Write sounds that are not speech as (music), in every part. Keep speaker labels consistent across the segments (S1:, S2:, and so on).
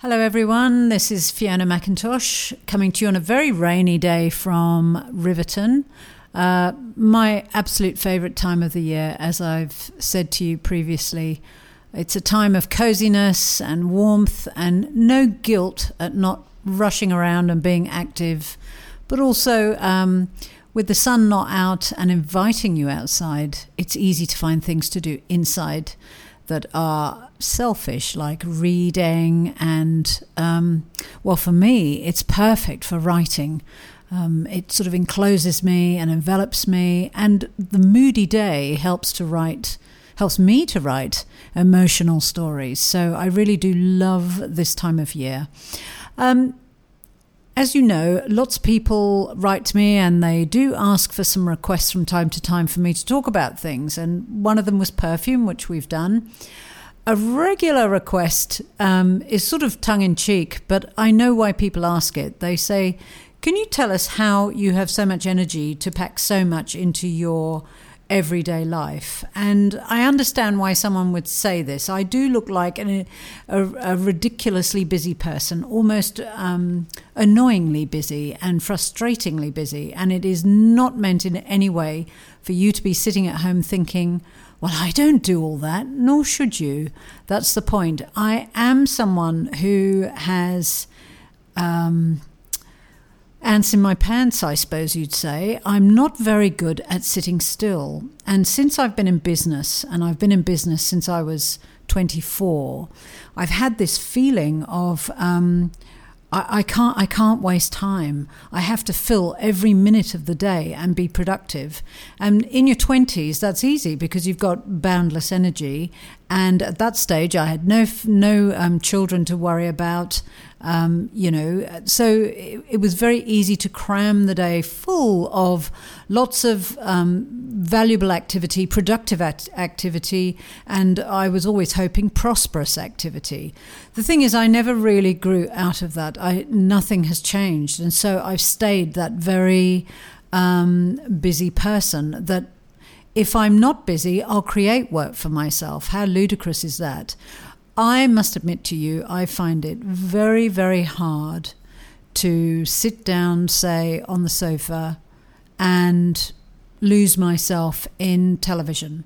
S1: Hello, everyone. This is Fiona McIntosh coming to you on a very rainy day from Riverton. Uh, my absolute favourite time of the year, as I've said to you previously. It's a time of coziness and warmth and no guilt at not rushing around and being active, but also um, with the sun not out and inviting you outside, it's easy to find things to do inside that are selfish, like reading. And, um, well, for me, it's perfect for writing. Um, it sort of encloses me and envelops me, and the moody day helps to write, helps me to write emotional stories. So I really do love this time of year. Um, as you know, lots of people write to me and they do ask for some requests from time to time for me to talk about things. And one of them was perfume, which we've done. A regular request um, is sort of tongue in cheek, but I know why people ask it. They say, Can you tell us how you have so much energy to pack so much into your everyday life. And I understand why someone would say this. I do look like an, a, a, ridiculously busy person, almost um, annoyingly busy and frustratingly busy. And it is not meant in any way for you to be sitting at home thinking, well, I don't do all that, nor should you. That's the point. I am someone who has. Um, ants in my pants, I suppose you'd say. I'm not very good at sitting still. And since I've been in business, and I've been in business since I was 24, I've had this feeling of um, I, can't I can't waste time. I have to fill every minute of the day and be productive. And in your twenties, that's easy because you've got boundless energy. And at that stage, I had no no um, children to worry about. Um, you know, so it, it, was very easy to cram the day full of lots of um, valuable activity, productive act- activity, and I was always hoping prosperous activity. The thing is, I never really grew out of that. I nothing has changed, and so I've stayed that very um, busy person that if I'm not busy, I'll create work for myself. How ludicrous is that? I must admit to you, I find it very, very hard to sit down, say, on the sofa and lose myself in television.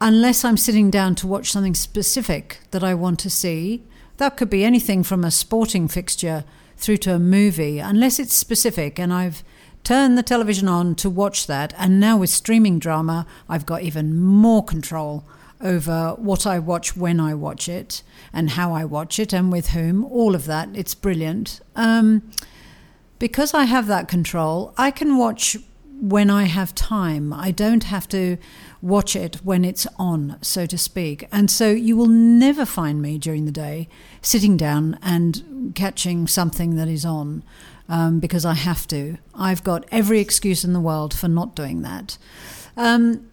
S1: Unless I'm sitting down to watch something specific that I want to see, that could be anything from a sporting fixture through to a movie, unless it's specific and I've turned the television on to watch that. And now with streaming drama, I've got even more control over what I watch when I watch it and how I watch it and with whom, all of that. It's brilliant. Um, because I have that control, I can watch when I have time. I don't have to watch it when it's on, so to speak. And so you will never find me during the day sitting down and catching something that is on um, because I have to. I've got every excuse in the world for not doing that. Um,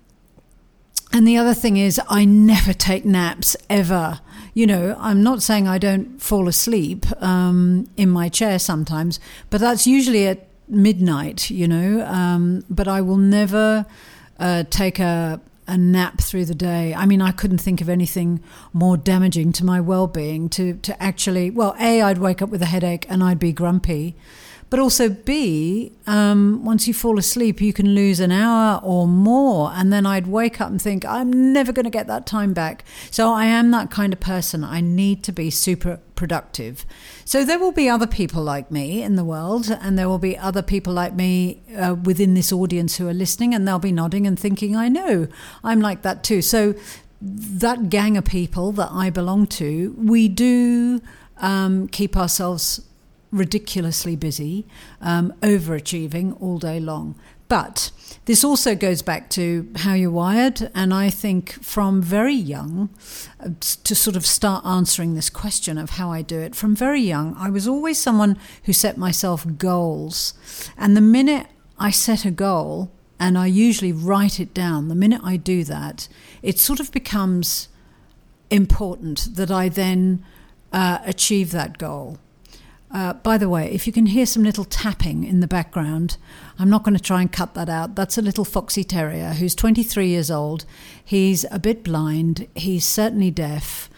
S1: and the other thing is, I never take naps ever. You know, I'm not saying I don't fall asleep um, in my chair sometimes, but that's usually at midnight, you know. Um, but I will never uh, take a, a nap through the day. I mean, I couldn't think of anything more damaging to my well being to, to actually, well, A, I'd wake up with a headache and I'd be grumpy. But also, B, um, once you fall asleep, you can lose an hour or more. And then I'd wake up and think, I'm never going to get that time back. So I am that kind of person. I need to be super productive. So there will be other people like me in the world, and there will be other people like me uh, within this audience who are listening, and they'll be nodding and thinking, I know, I'm like that too. So that gang of people that I belong to, we do um, keep ourselves ridiculously busy, um, overachieving all day long. But this also goes back to how you're wired, and I think from very young, uh, to sort of start answering this question of how I do it, from very young, I was always someone who set myself goals. And the minute I set a goal, and I usually write it down, the minute I do that, it sort of becomes important that I then uh, achieve that goal. Uh, by the way, if you can hear some little tapping in the background, I'm not going to try and cut that out. That's a little foxy terrier who's 23 years old. He's a bit blind. He's certainly deaf.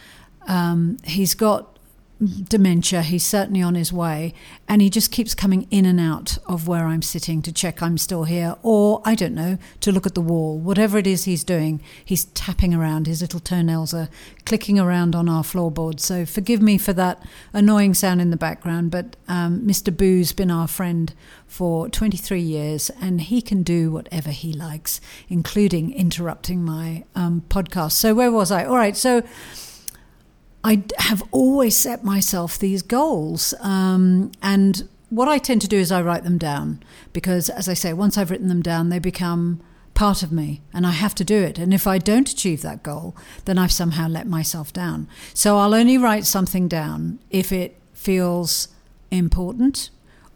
S1: Um, he's got dementia. He's certainly on his way. And he just keeps coming in and out of where I'm sitting to check I'm still here, or I don't know, to look at the wall. Whatever it is he's doing, he's tapping around. His little toenails are clicking around on our floorboard. So forgive me for that annoying sound in the background. But um, Mr. Boo's been our friend for 23 years, and he can do whatever he likes, including interrupting my um, podcast. So, where was I? All right. So, I have always set myself these goals. Um, and what I tend to do is I write them down because, as I say, once I've written them down, they become part of me and I have to do it. And if I don't achieve that goal, then I've somehow let myself down. So I'll only write something down if it feels important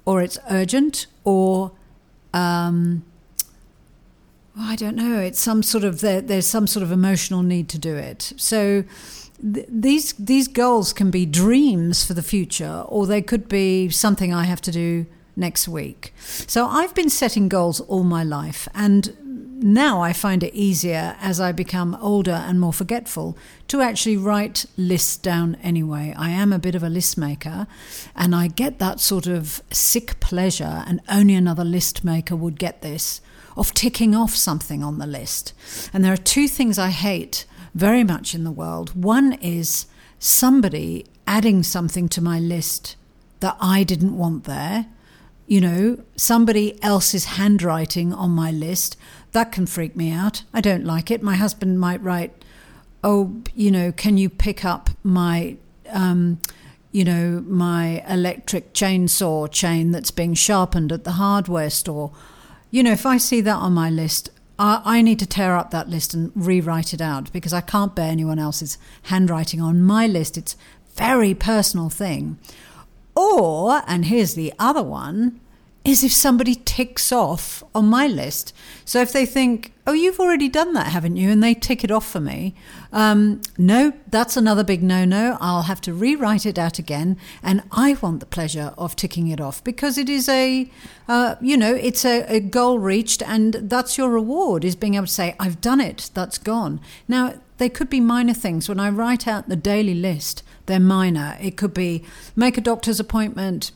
S1: or it's urgent or um, I don't know. It's some sort of there, there's some sort of emotional need to do it. So these these goals can be dreams for the future, or they could be something I have to do next week. So I've been setting goals all my life, and now I find it easier as I become older and more forgetful to actually write lists down anyway. I am a bit of a list maker, and I get that sort of sick pleasure, and only another list maker would get this of ticking off something on the list. And there are two things I hate very much in the world. One is somebody adding something to my list that I didn't want there. You know, somebody else's handwriting on my list. That can freak me out. I don't like it. My husband might write, Oh, you know, can you pick up my. Um, you know, my electric chainsaw chain that's being sharpened at the hardware store. You know, if I see that on my list, I, I need to tear up that list and rewrite it out because I can't bear anyone else's handwriting on my list. It's very personal thing. Or, and here's the other one, is if somebody ticks off on my list. So if they think, oh, you've already done that, haven't you? And they tick it off for me. Um, no, that's another big no no. I'll have to rewrite it out again. And I want the pleasure of ticking it off because it is a, uh, you know, it's a, a goal reached and that's your reward is being able to say, I've done it, that's gone. Now, they could be minor things. When I write out the daily list, they're minor. It could be make a doctor's appointment,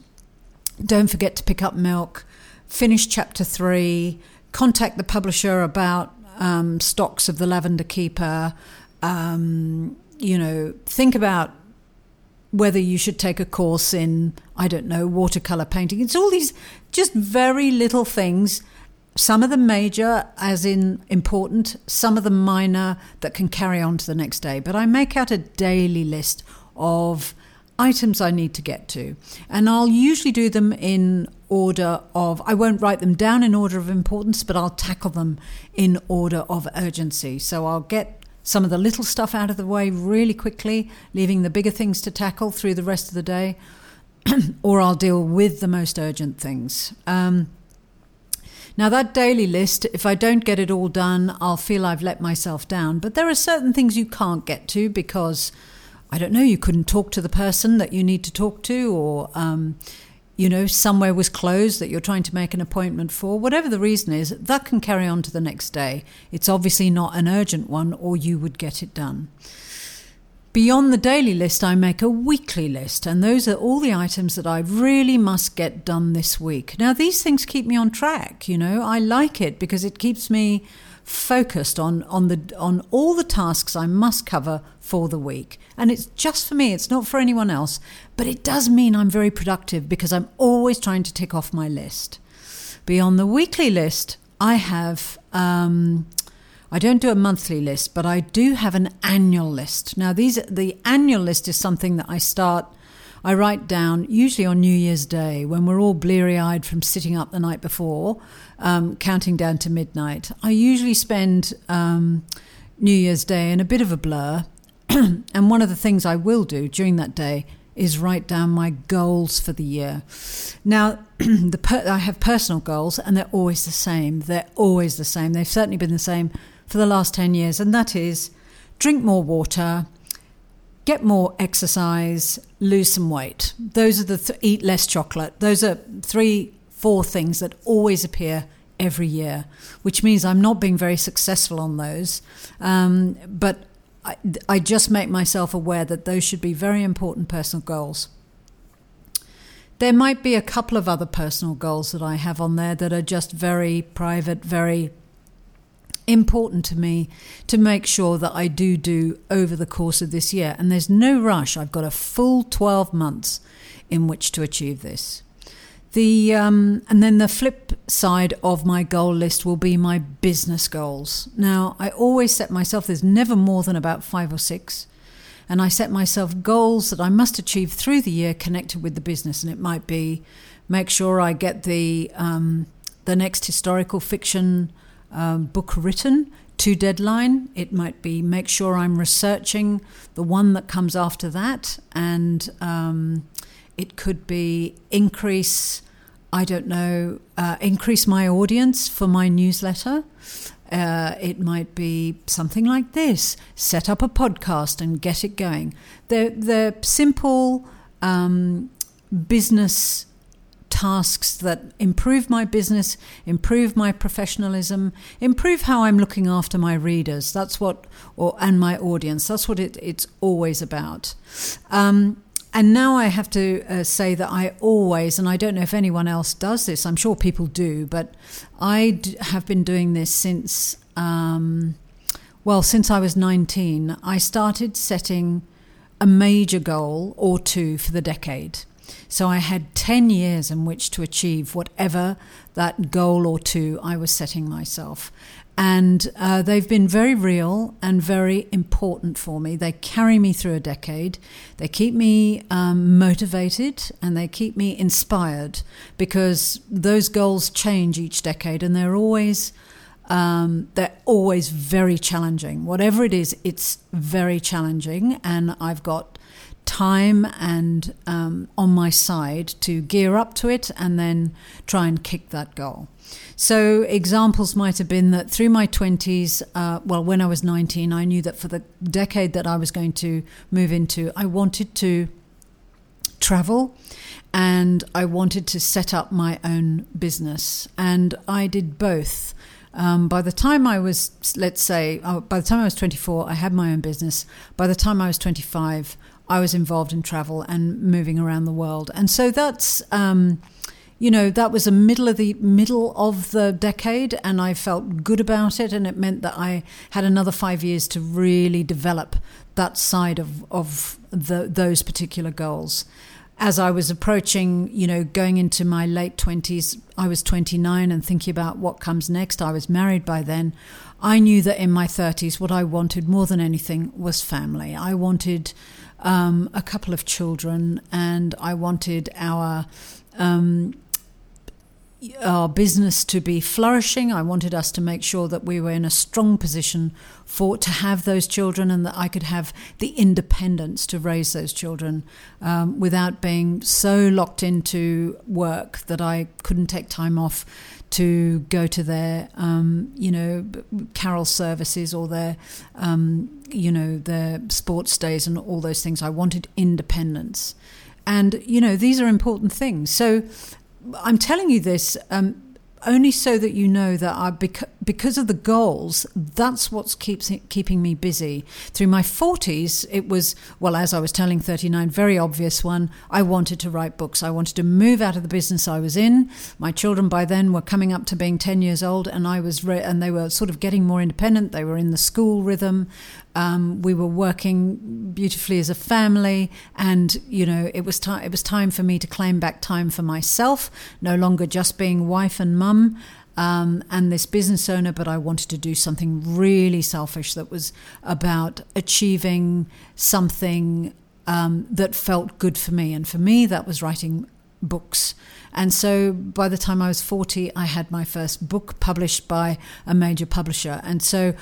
S1: don't forget to pick up milk, finish chapter three, contact the publisher about um, stocks of the Lavender Keeper, um, you know, think about whether you should take a course in, I don't know, watercolor painting. It's all these just very little things. Some of them major, as in important, some of them minor that can carry on to the next day. But I make out a daily list of items I need to get to. And I'll usually do them in order of, I won't write them down in order of importance, but I'll tackle them in order of urgency. So I'll get some of the little stuff out of the way really quickly, leaving the bigger things to tackle through the rest of the day, (clears throat) or I'll deal with the most urgent things. Um, now, that daily list, if I don't get it all done, I'll feel I've let myself down. But there are certain things you can't get to because I don't know, you couldn't talk to the person that you need to talk to, or, um, you know, somewhere was closed that you're trying to make an appointment for. Whatever the reason is, that can carry on to the next day. It's obviously not an urgent one, or you would get it done. Beyond the daily list, I make a weekly list, and those are all the items that I really must get done this week. Now, these things keep me on track, you know, I like it because it keeps me focused on on the on all the tasks I must cover for the week. And it's just for me, it's not for anyone else, but it does mean I'm very productive because I'm always trying to tick off my list. Beyond the weekly list, I have um, I don't do a monthly list, but I do have an annual list. Now these the annual list is something that I start I write down usually on New Year's Day when we're all bleary eyed from sitting up the night before, um, counting down to midnight. I usually spend um, New Year's Day in a bit of a blur. (clears throat) and one of the things I will do during that day is write down my goals for the year. Now, (clears throat) the per- I have personal goals, and they're always the same. They're always the same. They've certainly been the same for the last 10 years, and that is drink more water, get more exercise, lose some weight. Those are the th- eat less chocolate. Those are three, four things that always appear every year, which means I'm not being very successful on those. Um, but I, I just make myself aware that those should be very important personal goals. There might be a couple of other personal goals that I have on there that are just very private, very important to me to make sure that I do do over the course of this year. And there's no rush. I've got a full 12 months in which to achieve this. The um, and then the flip side of my goal list will be my business goals. Now I always set myself there's never more than about five or six, and I set myself goals that I must achieve through the year connected with the business, and it might be make sure I get the um, the next historical fiction um, book written to deadline. It might be make sure I'm researching the one that comes after that, and um, it could be increase I don't know, uh, increase my audience for my newsletter. Uh, it might be something like this set up a podcast and get it going. They're, they're simple um, business tasks that improve my business, improve my professionalism, improve how I'm looking after my readers. That's what, or and my audience. That's what it, it's always about. Um, and now I have to uh, say that I always, and I don't know if anyone else does this, I'm sure people do, but I d- have been doing this since, um, well, since I was 19. I started setting a major goal or two for the decade. So I had 10 years in which to achieve whatever that goal or two I was setting myself. And uh, they've been very real and very important for me. They carry me through a decade. They keep me um, motivated and they keep me inspired because those goals change each decade and they're always. Um, they're always very challenging. Whatever it is, it's very challenging, and I've got time and um, on my side to gear up to it and then try and kick that goal. So, examples might have been that through my 20s, uh, well, when I was 19, I knew that for the decade that I was going to move into, I wanted to travel and I wanted to set up my own business. And I did both. Um, by the time I was, let's say, uh, by the time I was 24, I had my own business. By the time I was 25, I was involved in travel and moving around the world. And so that's. Um, you know that was the middle of the middle of the decade and i felt good about it and it meant that i had another five years to really develop that side of, of the, those particular goals as i was approaching you know going into my late 20s i was 29 and thinking about what comes next i was married by then i knew that in my 30s what i wanted more than anything was family i wanted um, a couple of children and i wanted our um, our business to be flourishing. I wanted us to make sure that we were in a strong position for to have those children, and that I could have the independence to raise those children um, without being so locked into work that I couldn't take time off to go to their, um, you know, carol services or their, um, you know, their sports days and all those things. I wanted independence. And, you know, these are important things. So I'm telling you this um, only so that you know that I, because of the goals, that's what keeps keeping me busy. Through my 40s, it was, well, as I was telling 39, very obvious one. I wanted to write books. I wanted to move out of the business I was in. My children by then were coming up to being 10 years old, and I was, re- and they were sort of getting more independent. They were in the school rhythm. Um, we were working beautifully as a family, and you know it was time. It was time for me to claim back time for myself, no longer just being wife and mum. Um, and this business owner, but I wanted to do something really selfish that was about achieving something um, that felt good for me. And for me, that was writing books. And so by the time I was 40, I had my first book published by a major publisher. And so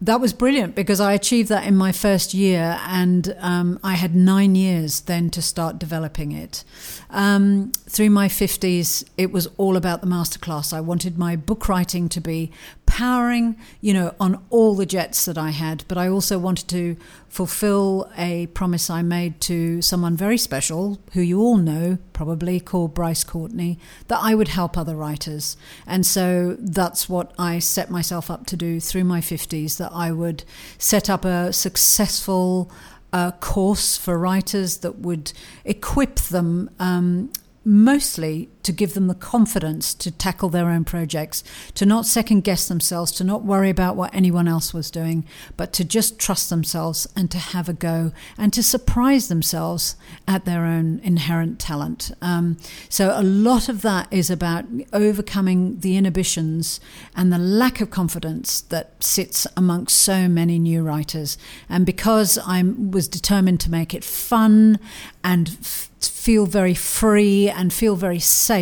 S1: that was brilliant because I achieved that in my first year, and um, I had nine years then to start developing it. Um, through my 50s, it was all about the masterclass. I wanted my book writing to be powering, you know, on all the jets that I had. But I also wanted to fulfill a promise I made to someone very special, who you all know probably, called Bryce Courtenay, that I would help other writers. And so that's what I set myself up to do through my 50s, that I would set up a successful uh, course for writers that would equip them um, mostly to give them the confidence to tackle their own projects, to not second guess themselves, to not worry about what anyone else was doing, but to just trust themselves and to have a go and to surprise themselves at their own inherent talent. Um, so, a lot of that is about overcoming the inhibitions and the lack of confidence that sits amongst so many new writers. And because I was determined to make it fun and f- feel very free and feel very safe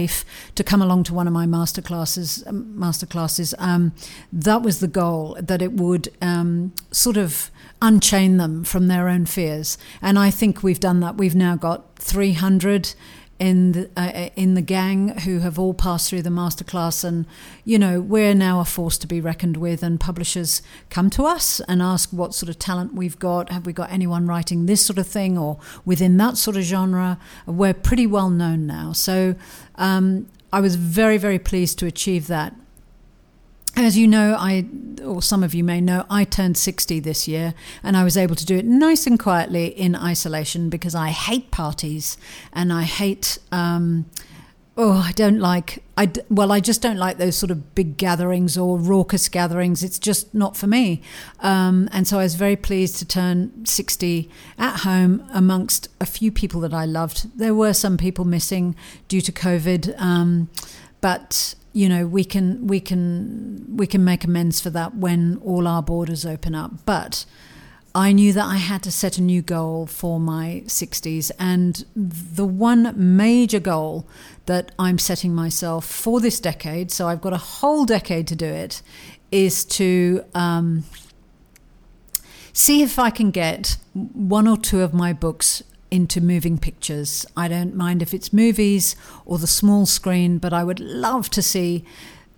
S1: to come along to one of my master classes. Um, master classes. Um, that was the goal that it would um, sort of unchain them from their own fears, and I think we've done that. We've now got three hundred in the, uh, in the gang who have all passed through the masterclass, and you know we're now a force to be reckoned with. And publishers come to us and ask what sort of talent we've got. Have we got anyone writing this sort of thing or within that sort of genre? We're pretty well known now, so um, I was very very pleased to achieve that. As you know, I, or some of you may know, I turned 60 this year and I was able to do it nice and quietly in isolation because I hate parties and I hate, um, oh, I don't like, I, well, I just don't like those sort of big gatherings or raucous gatherings. It's just not for me. Um, and so I was very pleased to turn 60 at home amongst a few people that I loved. There were some people missing due to COVID, um, but you know we can we can we can make amends for that when all our borders open up but I knew that I had to set a new goal for my 60s. And the one major goal that I'm setting myself for this decade, so I've got a whole decade to do it, is to um, see if I can get one or two of my books into moving pictures. I don't mind if it's movies or the small screen, but I would love to see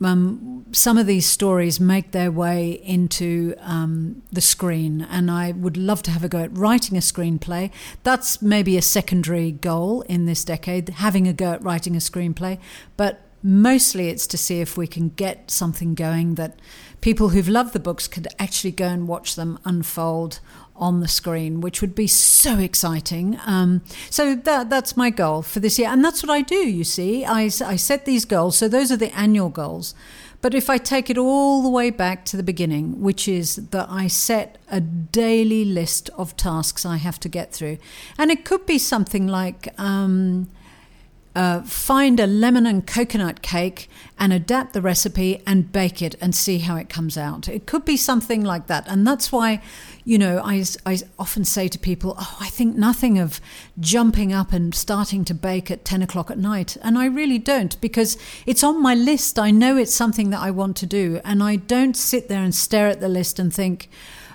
S1: um, some of these stories make their way into um, the screen, and I would love to have a go at writing a screenplay. That's maybe a secondary goal in this decade, having a go at writing a screenplay, but mostly it's to see if we can get something going that people who've loved the books could actually go and watch them unfold on the screen, which would be so exciting. Um, so that that's my goal for this year, and that's what I do. You see, I, I set these goals. So those are the annual goals. But if I take it all the way back to the beginning, which is that I set a daily list of tasks I have to get through, and it could be something like. Um, uh, find a lemon and coconut cake and adapt the recipe and bake it and see how it comes out. It could be something like that. And that's why, you know, I, I often say to people, oh, I think nothing of jumping up and starting to bake at 10 o'clock at night. And I really don't because it's on my list. I know it's something that I want to do. And I don't sit there and stare at the list and think,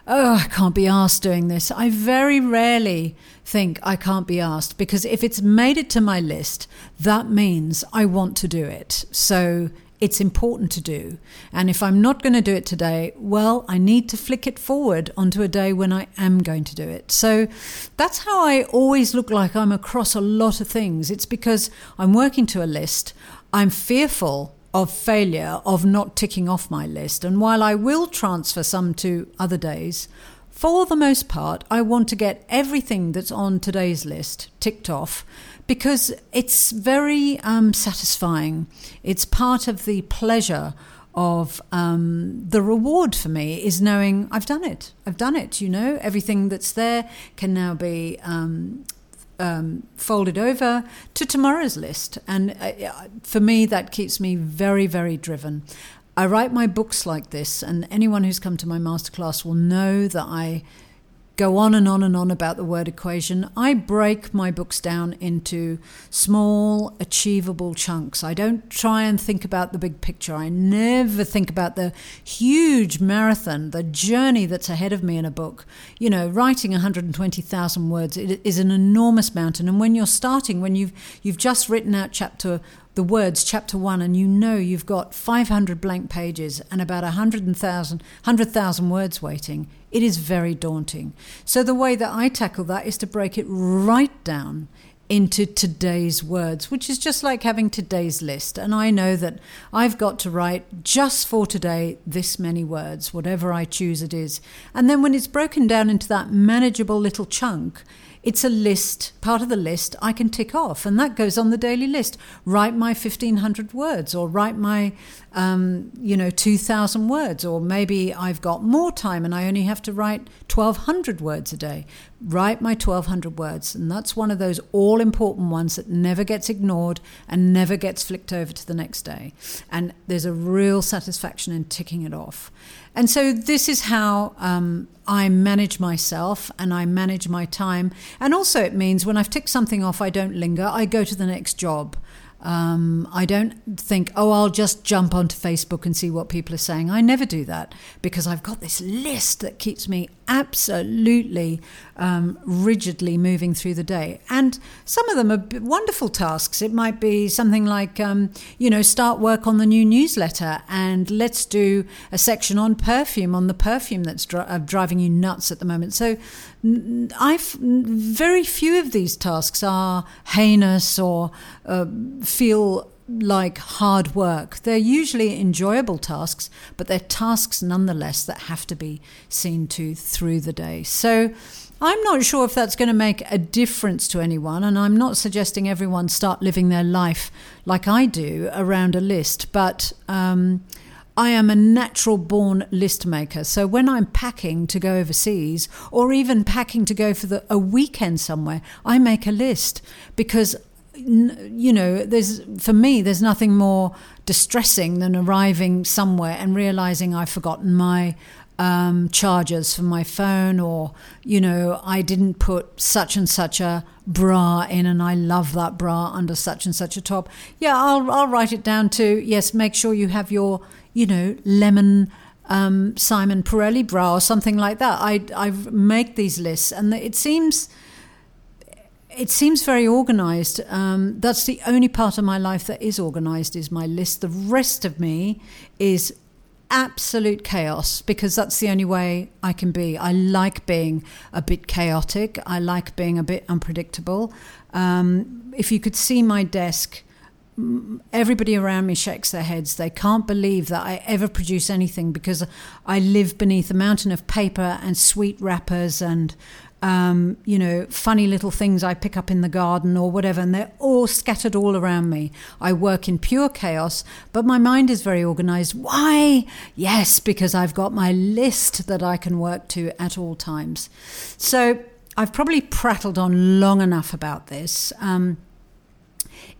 S1: oh, I can't be asked doing this. I very rarely think I can't be asked because if it's made it to my list, that means I want to do it. So it's important to do. And if I'm not going to do it today, well, I need to flick it forward onto a day when I am going to do it. So that's how I always look like I'm across a lot of things. It's because I'm working to a list. I'm fearful of failure of not ticking off my list. And while I will transfer some to other days, for the most part, I want to get everything that's on today's list ticked off because it's very um, satisfying. It's part of the pleasure of um, the reward for me is knowing I've done it. I've done it. You know, everything that's there can now be um, um, folded over to tomorrow's list. And uh, for me, that keeps me very, very driven. I write my books like this, and anyone who's come to my masterclass will know that I go on and on and on about the word equation. I break my books down into small, achievable chunks. I don't try and think about the big picture. I never think about the huge marathon, the journey that's ahead of me in a book. You know, writing 120,000 words is an enormous mountain. And when you're starting, when you've you've just written out chapter the words chapter one and you know you've got 500 blank pages and about 100,000 100,000 words waiting, it is very daunting. So the way that I tackle that is to break it right down into today's words, which is just like having today's list. And I know that I've got to write just for today this many words, whatever I choose it is. And then when it's broken down into that manageable little chunk, it's a list, part of the list I can tick off, and that goes on the daily list. Write my 1500 words, or write my, um, you know, 2000 words, or maybe I've got more time and I only have to write 1200 words a day. Write my 1200 words, and that's one of those all important ones that never gets ignored and never gets flicked over to the next day. And there's a real satisfaction in ticking it off. And so this is how um, I manage myself and I manage my time. And also, it means when I've ticked something off, I don't linger, I go to the next job. Um, I don't think, oh, I'll just jump onto Facebook and see what people are saying. I never do that because I've got this list that keeps me absolutely um, rigidly moving through the day. And some of them are wonderful tasks. It might be something like, um, you know, start work on the new newsletter and let's do a section on perfume, on the perfume that's dri- uh, driving you nuts at the moment. So I've very few of these tasks are heinous or uh, feel like hard work. They're usually enjoyable tasks, but they're tasks nonetheless that have to be seen to through the day. So I'm not sure if that's going to make a difference to anyone, and I'm not suggesting everyone start living their life like I do around a list, but. Um, I am a natural born list maker. So when I'm packing to go overseas or even packing to go for the, a weekend somewhere, I make a list because you know, there's for me, there's nothing more distressing than arriving somewhere and realizing I've forgotten my um, chargers for my phone, or you know, I didn't put such and such a bra in, and I love that bra under such and such a top. Yeah, I'll I'll write it down to yes. Make sure you have your you know lemon. Um, Simone Perele bra or something like that. I I make these lists, and it seems it seems very organized. Um, that's the only part of my life that is organized is my list. The rest of me is absolute chaos because that's the only way I can be. I like being a bit chaotic. I like being a bit unpredictable. Um, if you could see my desk, everybody around me shakes their heads. They can't believe that I ever produce anything because I live beneath a mountain of paper and sweet wrappers and um, you know, funny little things I pick up in the garden or whatever, and they're all scattered all around me. I work in pure chaos, but my mind is very organized. Why? Yes, because I've got my list that I can work to at all times. So I've probably prattled on long enough about this. Um,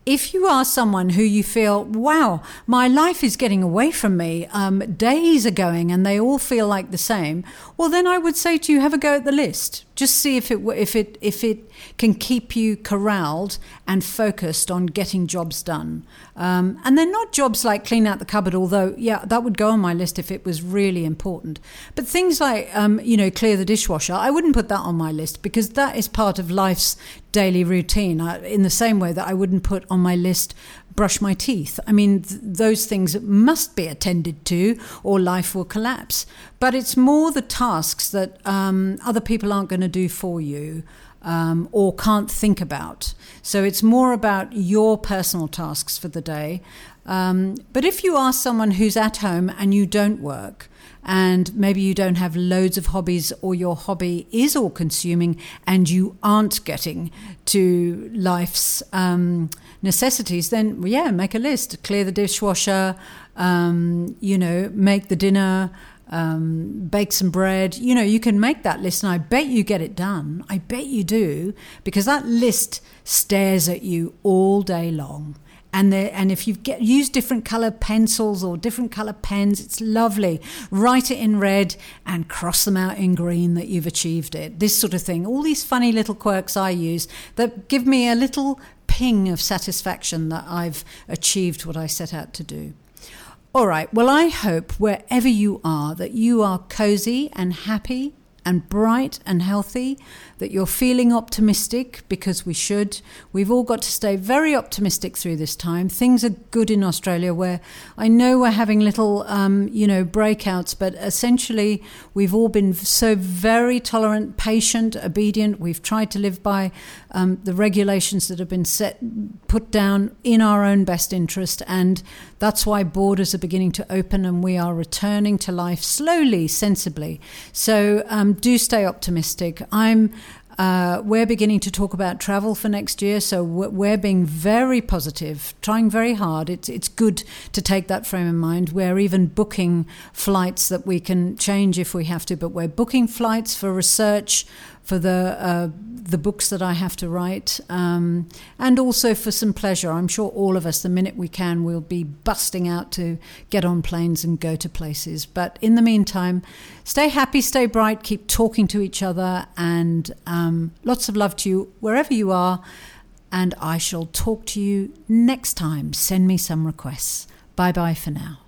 S1: if you are someone who you feel, wow, my life is getting away from me, um, days are going and they all feel like the same, well, then I would say to you, have a go at the list. Just see if it if it if it can keep you corralled and focused on getting jobs done. Um, and they're not jobs like clean out the cupboard, although yeah, that would go on my list if it was really important. But things like um, you know clear the dishwasher, I wouldn't put that on my list because that is part of life's daily routine. I, in the same way that I wouldn't put on my list brush my teeth. I mean, th- those things must be attended to, or life will collapse. But it's more the tasks that um, other people aren't going to do for you. Um, or can't think about. So it's more about your personal tasks for the day. Um, but if you are someone who's at home and you don't work, and maybe you don't have loads of hobbies, or your hobby is all consuming, and you aren't getting to life's um, necessities, then yeah, make a list. Clear the dishwasher, um, you know, make the dinner, um, bake some bread. You know, you can make that list, and I bet you get it done. I bet you do, because that list stares at you all day long. And, the, and if you get use different color pencils or different color pens, it's lovely. Write it in red and cross them out in green that you've achieved it. This sort of thing. All these funny little quirks I use that give me a little ping of satisfaction that I've achieved what I set out to do. All right, well, I hope wherever you are that you are cozy and happy and bright and healthy, that you're feeling optimistic because we should. We've all got to stay very optimistic through this time. Things are good in Australia where I know we're having little, um, you know, breakouts, but essentially we've all been so very tolerant, patient, obedient. We've tried to live by um, the regulations that have been set, put down in our own best interest. And that's why borders are beginning to open and we are returning to life slowly, sensibly. So, um, do stay optimistic. I'm. Uh, we're beginning to talk about travel for next year, so we're being very positive, trying very hard. It's it's good to take that frame of mind. We're even booking flights that we can change if we have to, but we're booking flights for research, for the uh, the books that I have to write, um, and also for some pleasure. I'm sure all of us, the minute we can, will be busting out to get on planes and go to places. But in the meantime, stay happy, stay bright, keep talking to each other, and um, lots of love to you wherever you are. And I shall talk to you next time. Send me some requests. Bye bye for now.